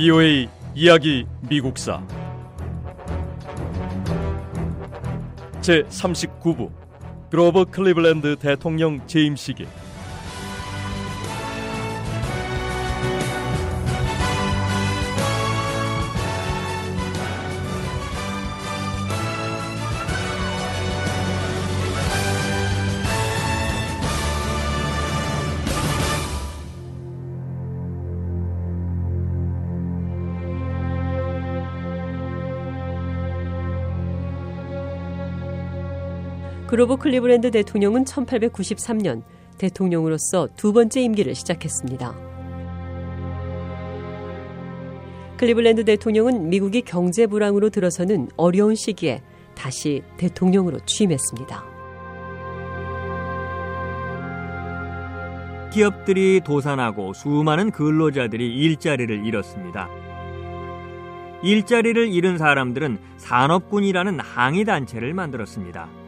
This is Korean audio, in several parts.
BOA 이야기 미국사. 제 39부. 그로버 클리블랜드 대통령 재임 시기 그로버 클리브랜드 대통령은 1893년 대통령으로서 두 번째 임기를 시작했습니다. 클리블랜드 대통령은 미국이 경제 불황으로 들어서는 어려운 시기에 다시 대통령으로 취임했습니다. 기업들이 도산하고 수많은 근로자들이 일자리를 잃었습니다. 일자리를 잃은 사람들은 산업군이라는 항의단체를 만들었습니다.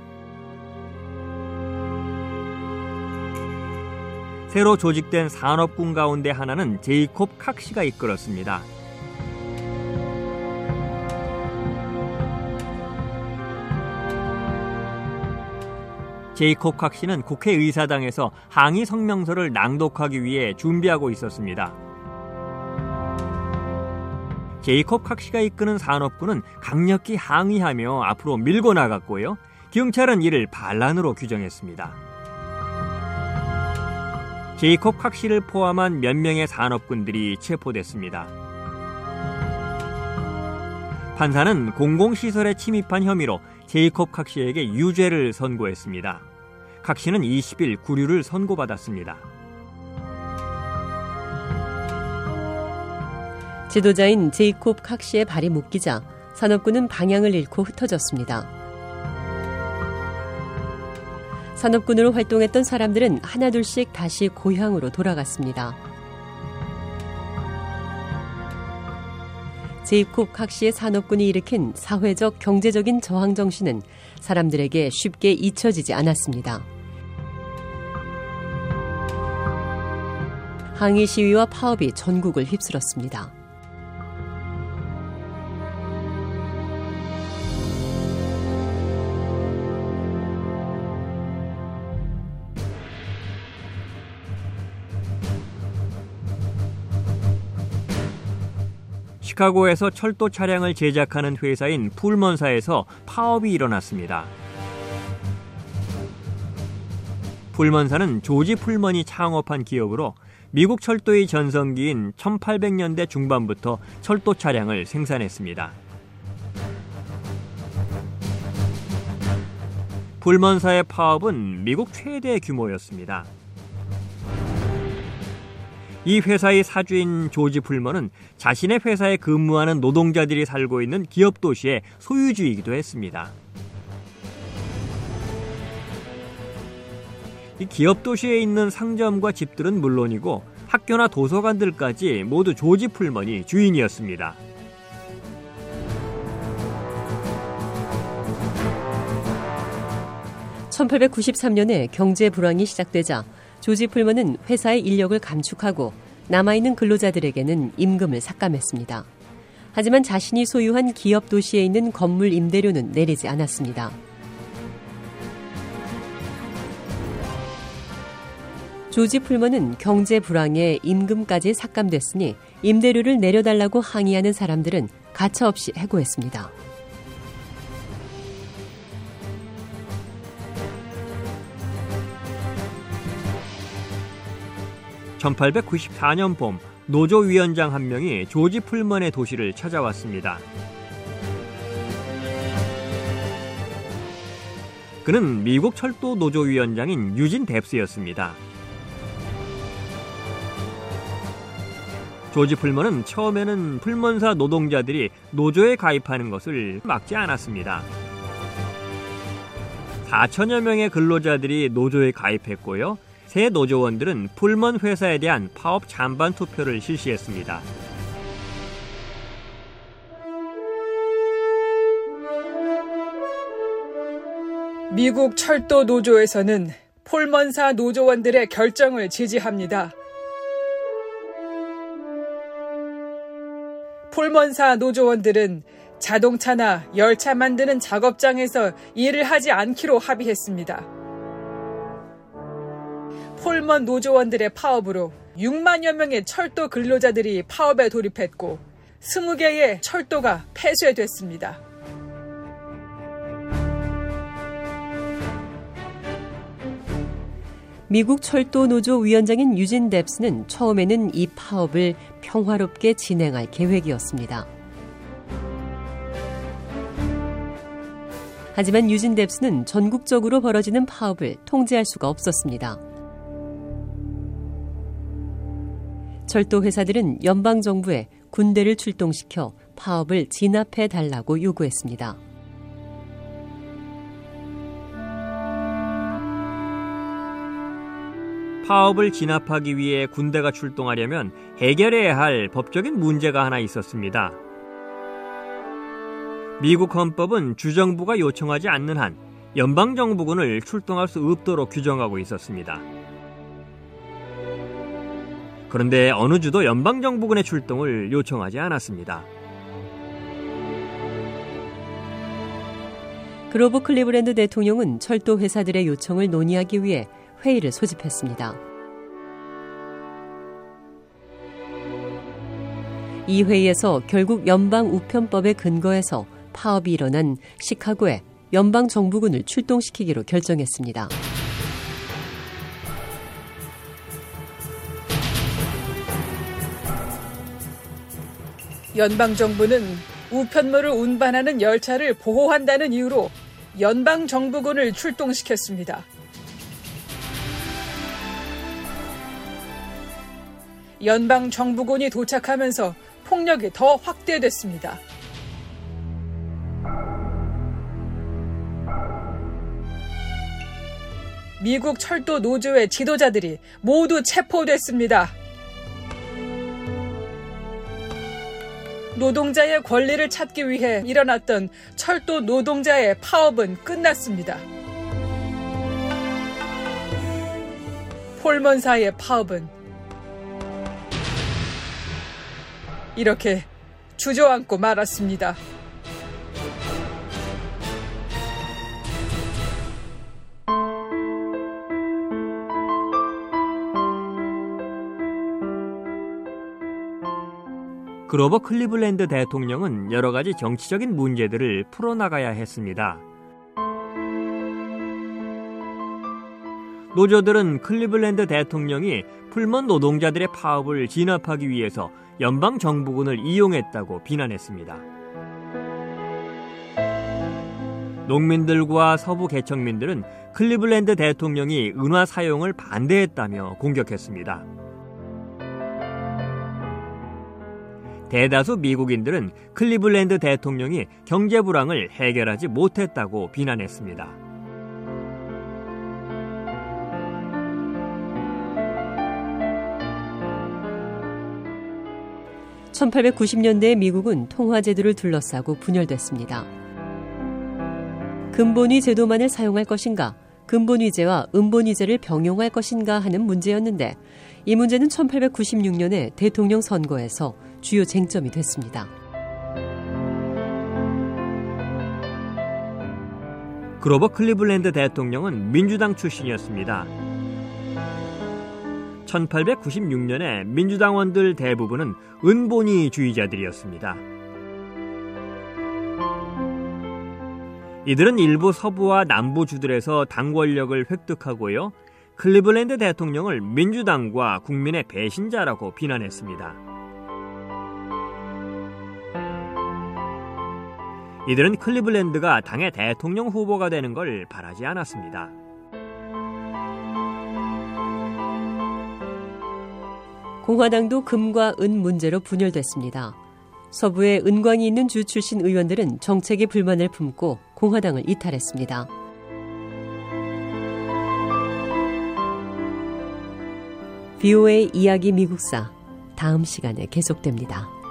새로 조직된 산업군 가운데 하나는 제이콥 칵시가 이끌었습니다. 제이콥 칵시는 국회의사당에서 항의 성명서를 낭독하기 위해 준비하고 있었습니다. 제이콥 칵시가 이끄는 산업군은 강력히 항의하며 앞으로 밀고 나갔고요. 경찰은 이를 반란으로 규정했습니다. 제이콥 칵시를 포함한 몇 명의 산업군들이 체포됐습니다. 판사는 공공시설에 침입한 혐의로 제이콥 칵시에게 유죄를 선고했습니다. 칵시는 20일 구류를 선고받았습니다. 지도자인 제이콥 칵시의 발이 묶이자 산업군은 방향을 잃고 흩어졌습니다. 산업군으로 활동했던 사람들은 하나둘씩 다시 고향으로 돌아갔습니다. 제이콥 각시의 산업군이 일으킨 사회적 경제적인 저항 정신은 사람들에게 쉽게 잊혀지지 않았습니다. 항의 시위와 파업이 전국을 휩쓸었습니다. 시카고에서 철도 차량을 제작하는 회사인 풀먼사에서 파업이 일어났습니다. 풀먼사는 조지 풀먼이 창업한 기업으로 미국 철도의 전성기인 1800년대 중반부터 철도 차량을 생산했습니다. 풀먼사의 파업은 미국 최대 규모였습니다. 이 회사의 사주인 조지 풀먼은 자신의 회사에 근무하는 노동자들이 살고 있는 기업 도시의 소유주이기도 했습니다. 이 기업 도시에 있는 상점과 집들은 물론이고 학교나 도서관들까지 모두 조지 풀먼이 주인이었습니다. (1893년에) 경제 불황이 시작되자 조지 풀먼은 회사의 인력을 감축하고 남아있는 근로자들에게는 임금을 삭감했습니다. 하지만 자신이 소유한 기업 도시에 있는 건물 임대료는 내리지 않았습니다. 조지 풀먼은 경제 불황에 임금까지 삭감됐으니 임대료를 내려달라고 항의하는 사람들은 가차없이 해고했습니다. 1894년 봄 노조 위원장 한 명이 조지 풀먼의 도시를 찾아왔습니다. 그는 미국 철도 노조 위원장인 유진 뎁스였습니다. 조지 풀먼은 처음에는 풀먼사 노동자들이 노조에 가입하는 것을 막지 않았습니다. 4천여 명의 근로자들이 노조에 가입했고요. 새 노조원들은 풀먼 회사에 대한 파업 찬반 투표를 실시했습니다. 미국 철도 노조에서는 폴먼사 노조원들의 결정을 지지합니다. 폴먼사 노조원들은 자동차나 열차 만드는 작업장에서 일을 하지 않기로 합의했습니다. 폴먼 노조원들의 파업으로 6만여 명의 철도 근로자들이 파업에 돌입했고 20개의 철도가 폐쇄됐습니다. 미국 철도 노조 위원장인 유진 뎁스는 처음에는 이 파업을 평화롭게 진행할 계획이었습니다. 하지만 유진 뎁스는 전국적으로 벌어지는 파업을 통제할 수가 없었습니다. 철도 회사들은 연방 정부에 군대를 출동시켜 파업을 진압해 달라고 요구했습니다. 파업을 진압하기 위해 군대가 출동하려면 해결해야 할 법적인 문제가 하나 있었습니다. 미국 헌법은 주정부가 요청하지 않는 한 연방정부군을 출동할 수 없도록 규정하고 있었습니다. 그런데 어느 주도 연방정부군의 출동을 요청하지 않았습니다. 그로버 클리브랜드 대통령은 철도 회사들의 요청을 논의하기 위해 회의를 소집했습니다. 이 회의에서 결국 연방 우편법에 근거해서 파업이 일어난 시카고에 연방 정부군을 출동시키기로 결정했습니다. 연방 정부는 우편물을 운반하는 열차를 보호한다는 이유로 연방 정부군을 출동시켰습니다. 연방 정부군이 도착하면서 폭력이 더 확대됐습니다. 미국 철도 노조의 지도자들이 모두 체포됐습니다. 노동자의 권리를 찾기 위해 일어났던 철도 노동자의 파업은 끝났습니다. 폴먼사의 파업은 이렇게 주저앉고 말았습니다. 그로버 클리블랜드 대통령은 여러 가지 정치적인 문제들을 풀어나가야 했습니다. 노조들은 클리블랜드 대통령이 풀먼 노동자들의 파업을 진압하기 위해서 연방 정부군을 이용했다고 비난했습니다. 농민들과 서부 개척민들은 클리블랜드 대통령이 은화 사용을 반대했다며 공격했습니다. 대다수 미국인들은 클리블랜드 대통령이 경제 불황을 해결하지 못했다고 비난했습니다. 1890년대 미국은 통화제도를 둘러싸고 분열됐습니다. 근본위 제도만을 사용할 것인가, 근본위제와 은본위제를 병용할 것인가 하는 문제였는데 이 문제는 1896년에 대통령 선거에서 주요 쟁점이 됐습니다. 그로버 클리블랜드 대통령은 민주당 출신이었습니다. 1896년에 민주당원들 대부분은 은본위주의자들이었습니다. 이들은 일부 서부와 남부 주들에서 당 권력을 획득하고요. 클리블랜드 대통령을 민주당과 국민의 배신자라고 비난했습니다. 이들은 클리블랜드가 당의 대통령 후보가 되는 걸 바라지 않았습니다. 공화당도 금과 은 문제로 분열됐습니다. 서부에 은광이 있는 주 출신 의원들은 정책에 불만을 품고 공화당을 이탈했습니다. BOA 이야기 미국사 다음 시간에 계속됩니다.